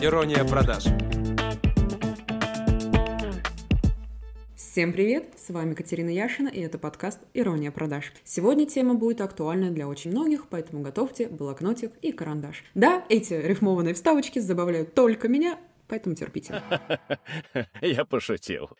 Ирония продаж. Всем привет! С вами Катерина Яшина, и это подкаст «Ирония продаж». Сегодня тема будет актуальна для очень многих, поэтому готовьте блокнотик и карандаш. Да, эти рифмованные вставочки забавляют только меня, поэтому терпите. Я пошутил.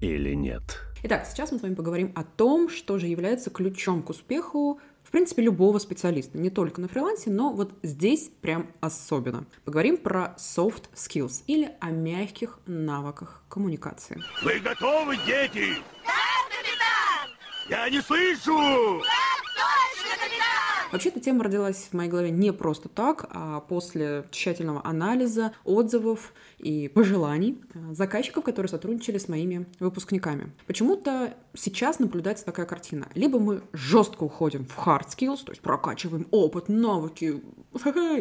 Или нет? Итак, сейчас мы с вами поговорим о том, что же является ключом к успеху принципе, любого специалиста, не только на фрилансе, но вот здесь прям особенно. Поговорим про soft skills или о мягких навыках коммуникации. Вы готовы, дети? Да, капитан! Я не слышу! Да! Вообще, эта тема родилась в моей голове не просто так, а после тщательного анализа, отзывов и пожеланий э, заказчиков, которые сотрудничали с моими выпускниками. Почему-то сейчас наблюдается такая картина. Либо мы жестко уходим в hard skills, то есть прокачиваем опыт, навыки,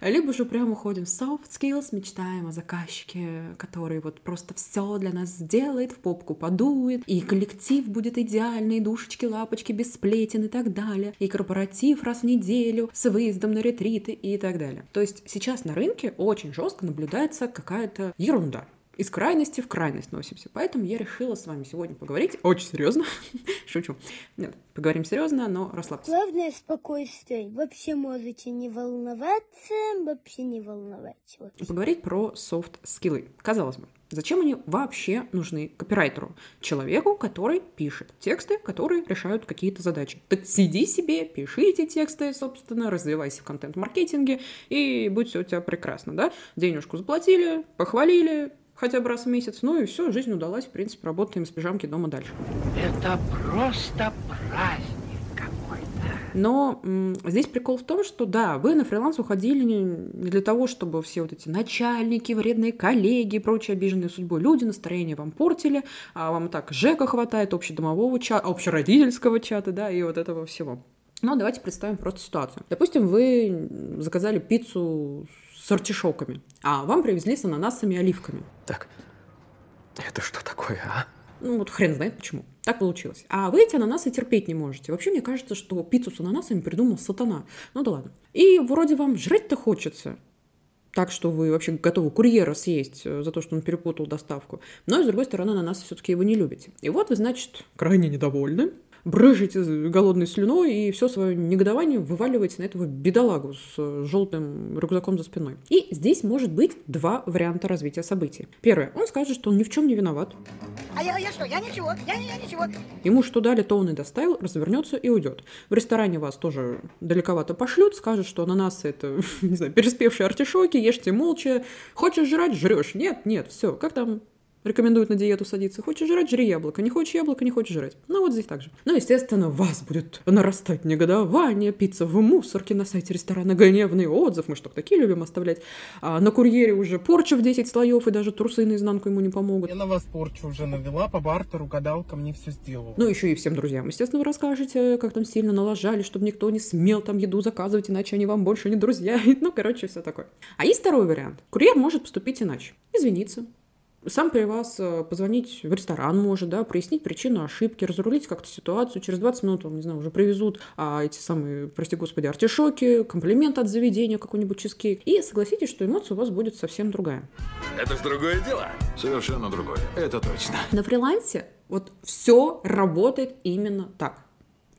либо же прямо уходим в soft skills, мечтаем о заказчике, который вот просто все для нас сделает, в попку подует, и коллектив будет идеальный, душечки, лапочки, без сплетен и так далее, и корпоратив раз в неделю неделю с выездом на ретриты и так далее. То есть сейчас на рынке очень жестко наблюдается какая-то ерунда из крайности в крайность носимся. Поэтому я решила с вами сегодня поговорить очень серьезно. Шучу. Нет, поговорим серьезно, но расслабьтесь. Главное спокойствие. Вообще можете не волноваться, вообще не волноваться. Вообще. Поговорить про софт-скиллы. Казалось бы, Зачем они вообще нужны копирайтеру? Человеку, который пишет тексты, которые решают какие-то задачи. Так сиди себе, пиши эти тексты, собственно, развивайся в контент-маркетинге, и будет все у тебя прекрасно, да? Денежку заплатили, похвалили, хотя бы раз в месяц, ну и все, жизнь удалась, в принципе, работаем с пижамки дома дальше. Это просто праздник. Но м, здесь прикол в том, что да, вы на фриланс уходили не, для того, чтобы все вот эти начальники, вредные коллеги и прочие обиженные судьбой люди настроение вам портили, а вам так ЖЭКа хватает, общедомового чата, общеродительского чата, да, и вот этого всего. Но давайте представим просто ситуацию. Допустим, вы заказали пиццу с артишоками, а вам привезли с ананасами и оливками. Так, это что такое, а? Ну, вот хрен знает почему. Так получилось. А вы эти ананасы терпеть не можете. Вообще, мне кажется, что пиццу с ананасами придумал сатана. Ну да ладно. И вроде вам жрать-то хочется. Так что вы вообще готовы курьера съесть э, за то, что он перепутал доставку. Но, с другой стороны, ананасы все-таки вы не любите. И вот вы, значит, крайне недовольны брыжете голодной слюной и все свое негодование вываливаете на этого бедолагу с э, желтым рюкзаком за спиной. И здесь может быть два варианта развития событий. Первое. Он скажет, что он ни в чем не виноват. А я, я что? Я ничего. Я, я ничего. Ему что дали, то он и доставил, развернется и уйдет. В ресторане вас тоже далековато пошлют, скажут, что ананасы это, не знаю, переспевшие артишоки, ешьте молча. Хочешь жрать, жрешь. Нет, нет, все. Как там рекомендуют на диету садиться. Хочешь жрать, жри яблоко. Не хочешь яблоко, не хочешь жрать. Ну, вот здесь так же. Ну, естественно, вас будет нарастать негодование, пицца в мусорке на сайте ресторана, гневный отзыв. Мы что, такие любим оставлять? А на курьере уже порча в 10 слоев, и даже трусы наизнанку ему не помогут. Я на вас порчу уже навела, по бартеру гадалка мне все сделала. Ну, еще и всем друзьям. Естественно, вы расскажете, как там сильно налажали, чтобы никто не смел там еду заказывать, иначе они вам больше не друзья. Ну, короче, все такое. А есть второй вариант. Курьер может поступить иначе. Извиниться, сам при вас э, позвонить в ресторан может, да, прояснить причину ошибки, разрулить как-то ситуацию. Через 20 минут вам, не знаю, уже привезут а, эти самые, прости господи, артишоки, комплимент от заведения, какой-нибудь чизкейк. И согласитесь, что эмоция у вас будет совсем другая. Это ж другое дело. Совершенно другое. Это точно. На фрилансе вот все работает именно так.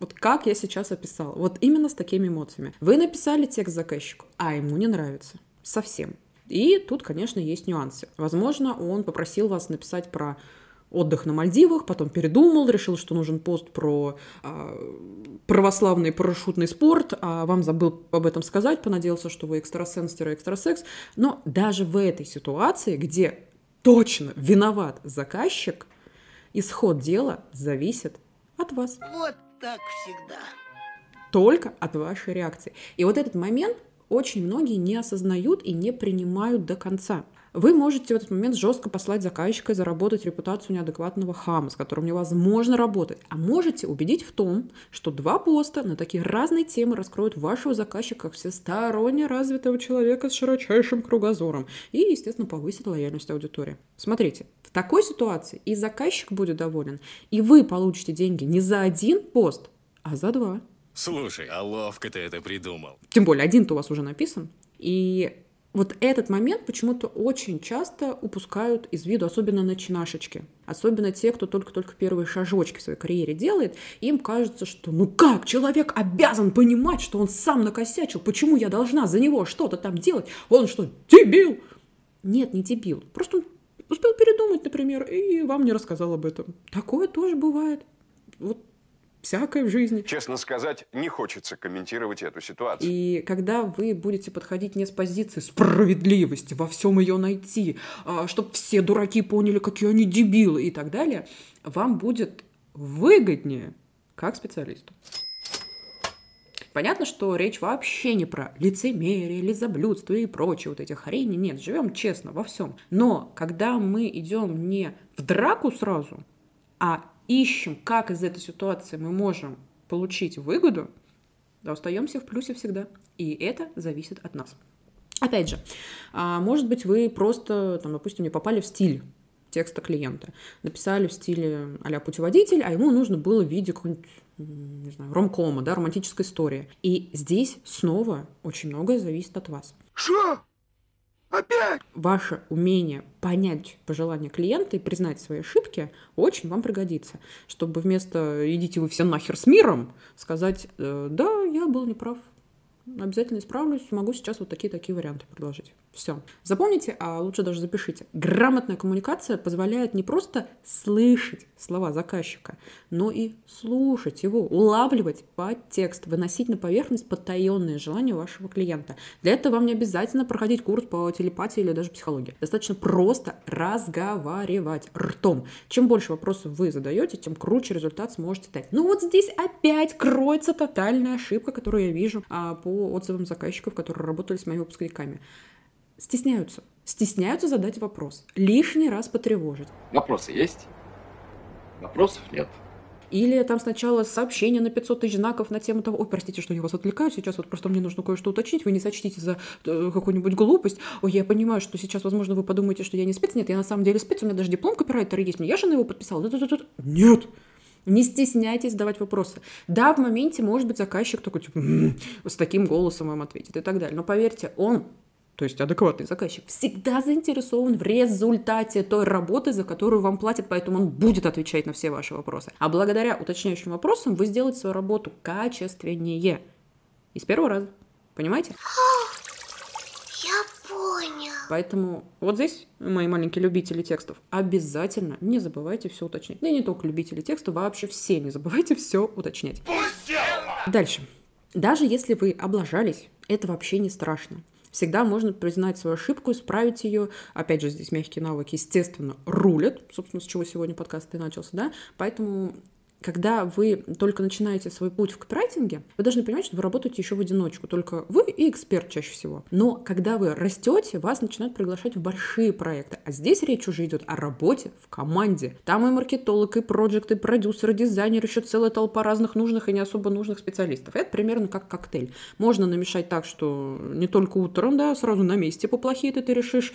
Вот как я сейчас описала. Вот именно с такими эмоциями. Вы написали текст заказчику, а ему не нравится. Совсем. И тут, конечно, есть нюансы. Возможно, он попросил вас написать про отдых на Мальдивах, потом передумал, решил, что нужен пост про э, православный парашютный спорт, а вам забыл об этом сказать, понадеялся, что вы экстрасенс-экстрасекс. Но даже в этой ситуации, где точно виноват заказчик, исход дела зависит от вас. Вот так всегда. Только от вашей реакции. И вот этот момент очень многие не осознают и не принимают до конца. Вы можете в этот момент жестко послать заказчика и заработать репутацию неадекватного хама, с которым невозможно работать. А можете убедить в том, что два поста на такие разные темы раскроют вашего заказчика как всесторонне развитого человека с широчайшим кругозором и, естественно, повысит лояльность аудитории. Смотрите, в такой ситуации и заказчик будет доволен, и вы получите деньги не за один пост, а за два. Слушай, а ловко ты это придумал. Тем более, один-то у вас уже написан. И вот этот момент почему-то очень часто упускают из виду, особенно начинашечки. Особенно те, кто только-только первые шажочки в своей карьере делает. Им кажется, что ну как, человек обязан понимать, что он сам накосячил. Почему я должна за него что-то там делать? Он что, дебил? Нет, не дебил. Просто он успел передумать, например, и вам не рассказал об этом. Такое тоже бывает. Вот всякое в жизни. Честно сказать, не хочется комментировать эту ситуацию. И когда вы будете подходить не с позиции справедливости, во всем ее найти, чтобы все дураки поняли, какие они дебилы и так далее, вам будет выгоднее как специалисту. Понятно, что речь вообще не про лицемерие, лизоблюдство и прочие вот эти хрени. Нет, живем честно во всем. Но когда мы идем не в драку сразу, а ищем, как из этой ситуации мы можем получить выгоду, да, остаемся в плюсе всегда. И это зависит от нас. Опять же, а, может быть, вы просто, там, допустим, не попали в стиль текста клиента. Написали в стиле а путеводитель, а ему нужно было в виде какой-нибудь не знаю, ромкома, да, романтической истории. И здесь снова очень многое зависит от вас. Что? Опять? Ваше умение понять пожелания клиента и признать свои ошибки очень вам пригодится, чтобы вместо «идите вы все нахер с миром» сказать «Э, «да, я был неправ, обязательно исправлюсь, могу сейчас вот такие-такие варианты предложить». Все. Запомните, а лучше даже запишите. Грамотная коммуникация позволяет не просто слышать слова заказчика, но и слушать его, улавливать подтекст, выносить на поверхность потаенные желания вашего клиента. Для этого вам не обязательно проходить курс по телепатии или даже психологии. Достаточно просто разговаривать ртом. Чем больше вопросов вы задаете, тем круче результат сможете дать. Ну вот здесь опять кроется тотальная ошибка, которую я вижу а, по отзывам заказчиков, которые работали с моими выпускниками стесняются. Стесняются задать вопрос. Лишний раз потревожить. Вопросы есть? Вопросов нет. Или там сначала сообщение на 500 тысяч знаков на тему того, ой, простите, что я вас отвлекаю, сейчас вот просто мне нужно кое-что уточнить, вы не сочтите за э, какую-нибудь глупость. Ой, я понимаю, что сейчас, возможно, вы подумаете, что я не спец. Нет, я на самом деле спец, у меня даже диплом копирайтера есть, мне я же на его подписала. Нет, не стесняйтесь задавать вопросы. Да, в моменте, может быть, заказчик такой, типа, с таким голосом вам ответит и так далее. Но поверьте, он то есть адекватный заказчик, всегда заинтересован в результате той работы, за которую вам платят, поэтому он будет отвечать на все ваши вопросы. А благодаря уточняющим вопросам вы сделаете свою работу качественнее. И с первого раза. Понимаете? Я понял. Поэтому вот здесь, мои маленькие любители текстов, обязательно не забывайте все уточнять. Да и не только любители текстов, вообще все не забывайте все уточнять. Дальше. Даже если вы облажались, это вообще не страшно. Всегда можно признать свою ошибку, исправить ее. Опять же, здесь мягкие навыки, естественно, рулят. Собственно, с чего сегодня подкаст и начался, да? Поэтому когда вы только начинаете свой путь в копирайтинге, вы должны понимать, что вы работаете еще в одиночку, только вы и эксперт чаще всего. Но когда вы растете, вас начинают приглашать в большие проекты. А здесь речь уже идет о работе в команде. Там и маркетолог, и проект, и продюсер, и дизайнер, еще целая толпа разных нужных и не особо нужных специалистов. Это примерно как коктейль. Можно намешать так, что не только утром, да, сразу на месте поплохеет, и ты решишь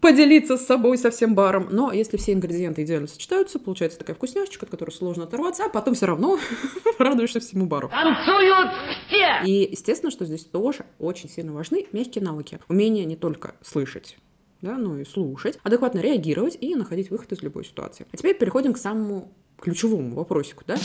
поделиться с собой со всем баром. Но если все ингредиенты идеально сочетаются, получается такая вкусняшечка, от которой сложно оторваться, а потом все равно радуешься всему бару. Танцуют все! И естественно, что здесь тоже очень сильно важны мягкие навыки. Умение не только слышать, да, но и слушать, адекватно реагировать и находить выход из любой ситуации. А теперь переходим к самому ключевому вопросику, да?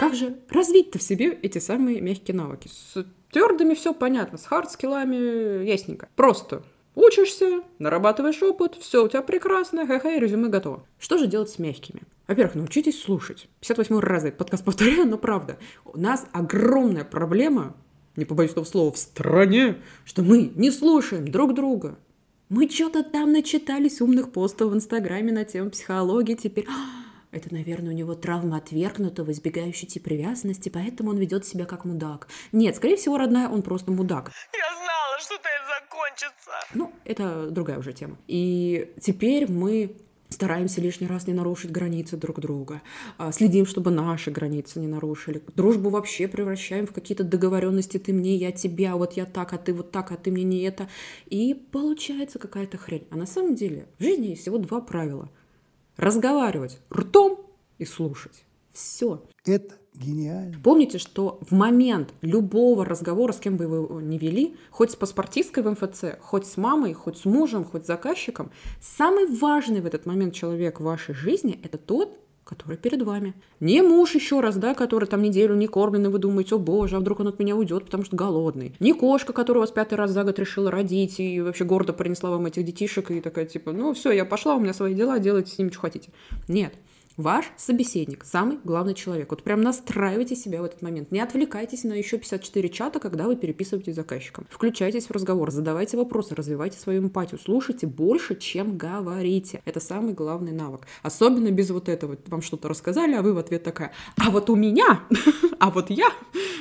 Как же развить-то в себе эти самые мягкие навыки? С твердыми все понятно, с хард-скиллами ясненько. Просто учишься, нарабатываешь опыт, все у тебя прекрасно, ха-ха, резюме готово. Что же делать с мягкими? Во-первых, научитесь слушать. 58 раз этот подкаст повторяю, но правда. У нас огромная проблема, не побоюсь этого слова, в стране, что мы не слушаем друг друга. Мы что-то там начитались умных постов в Инстаграме на тему психологии, теперь это, наверное, у него травма отвергнутого, избегающей тип привязанности, поэтому он ведет себя как мудак. Нет, скорее всего, родная, он просто мудак. Я знала, что это закончится. Ну, это другая уже тема. И теперь мы стараемся лишний раз не нарушить границы друг друга, а, следим, чтобы наши границы не нарушили. Дружбу вообще превращаем в какие-то договоренности «ты мне, я тебе, а вот я так, а ты вот так, а ты мне не это». И получается какая-то хрень. А на самом деле в жизни есть всего два правила – разговаривать ртом и слушать. Все. Это гениально. Помните, что в момент любого разговора, с кем бы вы его не вели, хоть с паспортисткой в МФЦ, хоть с мамой, хоть с мужем, хоть с заказчиком, самый важный в этот момент человек в вашей жизни – это тот, который перед вами. Не муж еще раз, да, который там неделю не кормленный, вы думаете, о боже, а вдруг он от меня уйдет, потому что голодный. Не кошка, которая вас пятый раз за год решила родить и вообще гордо принесла вам этих детишек и такая типа, ну все, я пошла, у меня свои дела, делайте с ними, что хотите. Нет. Ваш собеседник, самый главный человек. Вот прям настраивайте себя в этот момент. Не отвлекайтесь на еще 54 чата, когда вы переписываетесь с заказчиком. Включайтесь в разговор, задавайте вопросы, развивайте свою эмпатию, слушайте больше, чем говорите. Это самый главный навык. Особенно без вот этого. Вам что-то рассказали, а вы в ответ такая, а вот у меня, а вот я.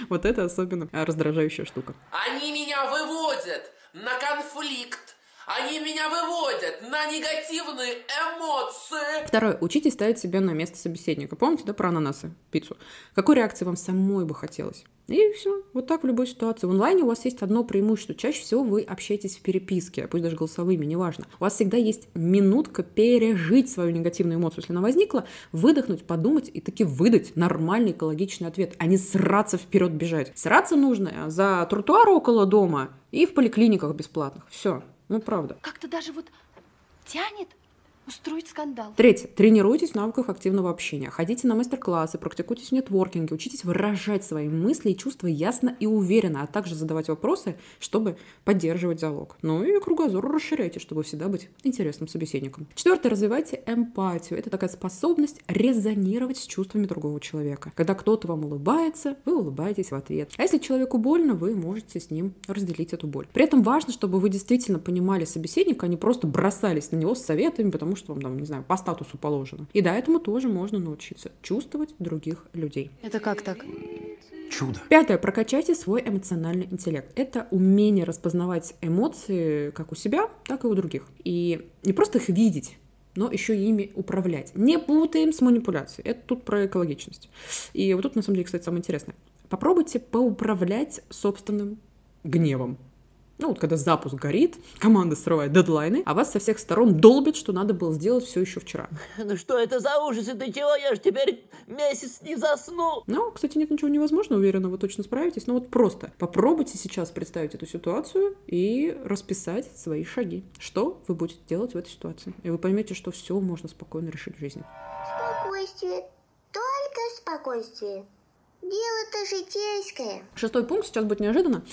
Вот это особенно раздражающая штука. Они меня выводят на конфликт они меня выводят на негативные эмоции. Второе. Учитесь ставить себя на место собеседника. Помните, да, про ананасы, пиццу? Какой реакции вам самой бы хотелось? И все. Вот так в любой ситуации. В онлайне у вас есть одно преимущество. Чаще всего вы общаетесь в переписке, пусть даже голосовыми, неважно. У вас всегда есть минутка пережить свою негативную эмоцию, если она возникла, выдохнуть, подумать и таки выдать нормальный экологичный ответ, а не сраться вперед бежать. Сраться нужно за тротуар около дома и в поликлиниках бесплатных. Все. Ну, правда. Как-то даже вот тянет устроить скандал. Третье. Тренируйтесь в навыках активного общения. Ходите на мастер-классы, практикуйтесь в нетворкинге, учитесь выражать свои мысли и чувства ясно и уверенно, а также задавать вопросы, чтобы поддерживать диалог. Ну и кругозор расширяйте, чтобы всегда быть интересным собеседником. Четвертое. Развивайте эмпатию. Это такая способность резонировать с чувствами другого человека. Когда кто-то вам улыбается, вы улыбаетесь в ответ. А если человеку больно, вы можете с ним разделить эту боль. При этом важно, чтобы вы действительно понимали собеседника, а не просто бросались на него с советами, потому что вам, там, не знаю, по статусу положено. И да, этому тоже можно научиться. Чувствовать других людей. Это как так? Чудо. Пятое. Прокачайте свой эмоциональный интеллект. Это умение распознавать эмоции как у себя, так и у других. И не просто их видеть, но еще ими управлять. Не путаем с манипуляцией. Это тут про экологичность. И вот тут, на самом деле, кстати, самое интересное. Попробуйте поуправлять собственным гневом. Ну, вот когда запуск горит, команда срывает дедлайны, а вас со всех сторон долбит, что надо было сделать все еще вчера. Ну что это за ужас? Это чего? Я же теперь месяц не засну. Ну, кстати, нет ничего невозможного, уверена, вы точно справитесь. Но вот просто попробуйте сейчас представить эту ситуацию и расписать свои шаги. Что вы будете делать в этой ситуации? И вы поймете, что все можно спокойно решить в жизни. Спокойствие. Только спокойствие. Дело-то житейское. Шестой пункт сейчас будет неожиданно,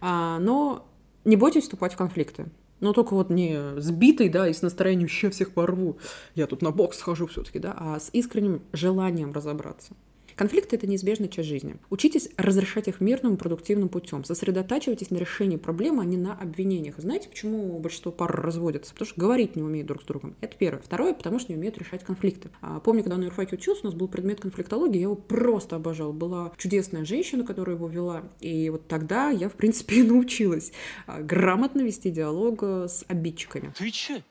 а, но не бойтесь вступать в конфликты. Но только вот не сбитый, да, и с настроением «ща всех порву», я тут на бокс схожу все таки да, а с искренним желанием разобраться. Конфликты – это неизбежная часть жизни. Учитесь разрешать их мирным и продуктивным путем. Сосредотачивайтесь на решении проблемы, а не на обвинениях. Знаете, почему большинство пар разводятся? Потому что говорить не умеют друг с другом. Это первое. Второе, потому что не умеют решать конфликты. А, помню, когда на юрфаке учился, у нас был предмет конфликтологии, я его просто обожал. Была чудесная женщина, которая его вела, и вот тогда я, в принципе, научилась а, грамотно вести диалог э, с обидчиками. Ты че?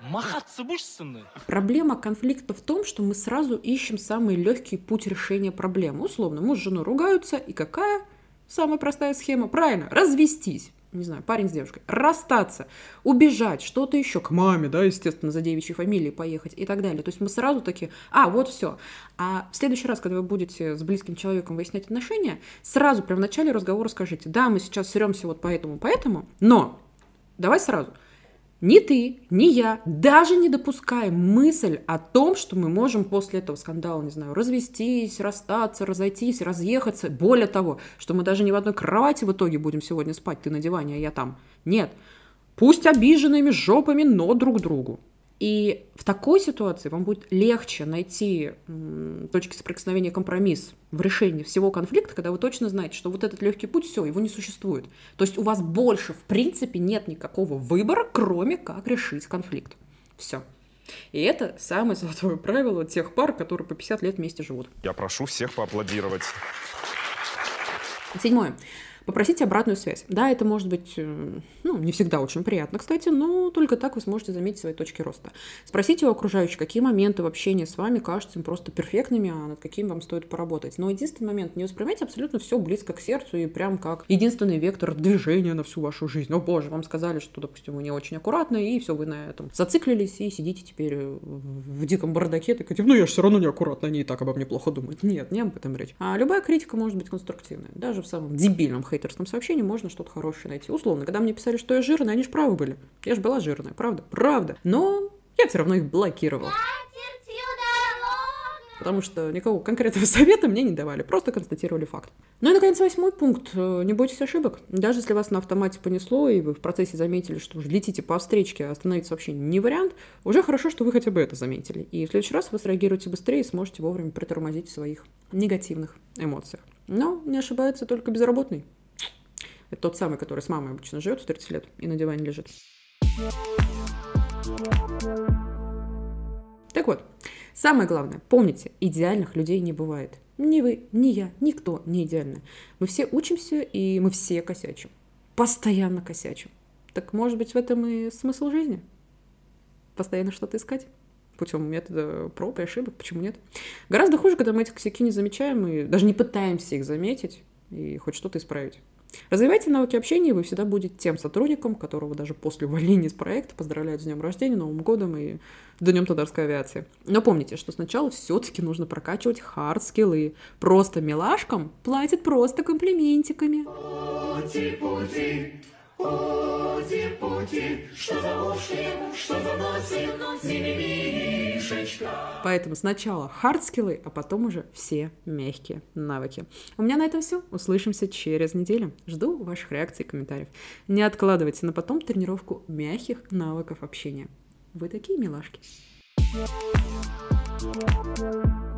Махаться будешь со мной? Проблема конфликта в том, что мы сразу ищем самый легкий путь решения проблемы. Условно, муж с женой ругаются, и какая самая простая схема? Правильно, развестись не знаю, парень с девушкой, расстаться, убежать, что-то еще, к маме, да, естественно, за девичьей фамилией поехать и так далее. То есть мы сразу такие, а, вот все. А в следующий раз, когда вы будете с близким человеком выяснять отношения, сразу прямо в начале разговора скажите, да, мы сейчас сремся вот поэтому, поэтому, но давай сразу – ни ты, ни я даже не допускаем мысль о том, что мы можем после этого скандала, не знаю, развестись, расстаться, разойтись, разъехаться. Более того, что мы даже не в одной кровати в итоге будем сегодня спать, ты на диване, а я там. Нет. Пусть обиженными жопами, но друг другу. И в такой ситуации вам будет легче найти точки соприкосновения компромисс в решении всего конфликта, когда вы точно знаете, что вот этот легкий путь, все, его не существует. То есть у вас больше, в принципе, нет никакого выбора, кроме как решить конфликт. Все. И это самое золотое правило тех пар, которые по 50 лет вместе живут. Я прошу всех поаплодировать. Седьмое. Попросите обратную связь. Да, это может быть, э, ну, не всегда очень приятно, кстати, но только так вы сможете заметить свои точки роста. Спросите у окружающих, какие моменты в общении с вами кажутся им просто перфектными, а над какими вам стоит поработать. Но единственный момент, не воспринимайте абсолютно все близко к сердцу и прям как единственный вектор движения на всю вашу жизнь. О боже, вам сказали, что, допустим, вы не очень аккуратны, и все, вы на этом зациклились и сидите теперь в диком бардаке, такие, ну я же все равно неаккуратно, они и так обо мне плохо думают. Нет, не об этом речь. А любая критика может быть конструктивной. Даже в самом дебильном хейтерском сообщении можно что-то хорошее найти. Условно, когда мне писали, что я жирная, они же правы были. Я же была жирная, правда? Правда. Но я все равно их блокировала. Потому что никакого конкретного совета мне не давали, просто констатировали факт. Ну и, наконец, восьмой пункт. Не бойтесь ошибок. Даже если вас на автомате понесло, и вы в процессе заметили, что уже летите по встречке, а остановиться вообще не вариант, уже хорошо, что вы хотя бы это заметили. И в следующий раз вы среагируете быстрее и сможете вовремя притормозить в своих негативных эмоциях. Но не ошибается только безработный. Это тот самый, который с мамой обычно живет в 30 лет и на диване лежит. Так вот, самое главное, помните, идеальных людей не бывает. Ни вы, ни я, никто не идеальный. Мы все учимся, и мы все косячим. Постоянно косячим. Так может быть в этом и смысл жизни? Постоянно что-то искать? путем метода проб и ошибок, почему нет? Гораздо хуже, когда мы эти косяки не замечаем и даже не пытаемся их заметить и хоть что-то исправить. Развивайте навыки общения, и вы всегда будете тем сотрудником, которого даже после увольнения из проекта поздравляют с днем рождения, Новым годом и Днем Тодорской авиации. Но помните, что сначала все-таки нужно прокачивать хард-скиллы. Просто милашкам платят просто комплиментиками. Пути, пути, пути, пути, что за уши, что за носик, мимимишечка. Поэтому сначала хард-скиллы, а потом уже все мягкие навыки. У меня на этом все. Услышимся через неделю. Жду ваших реакций и комментариев. Не откладывайте на потом тренировку мягких навыков общения. Вы такие милашки. Thank you.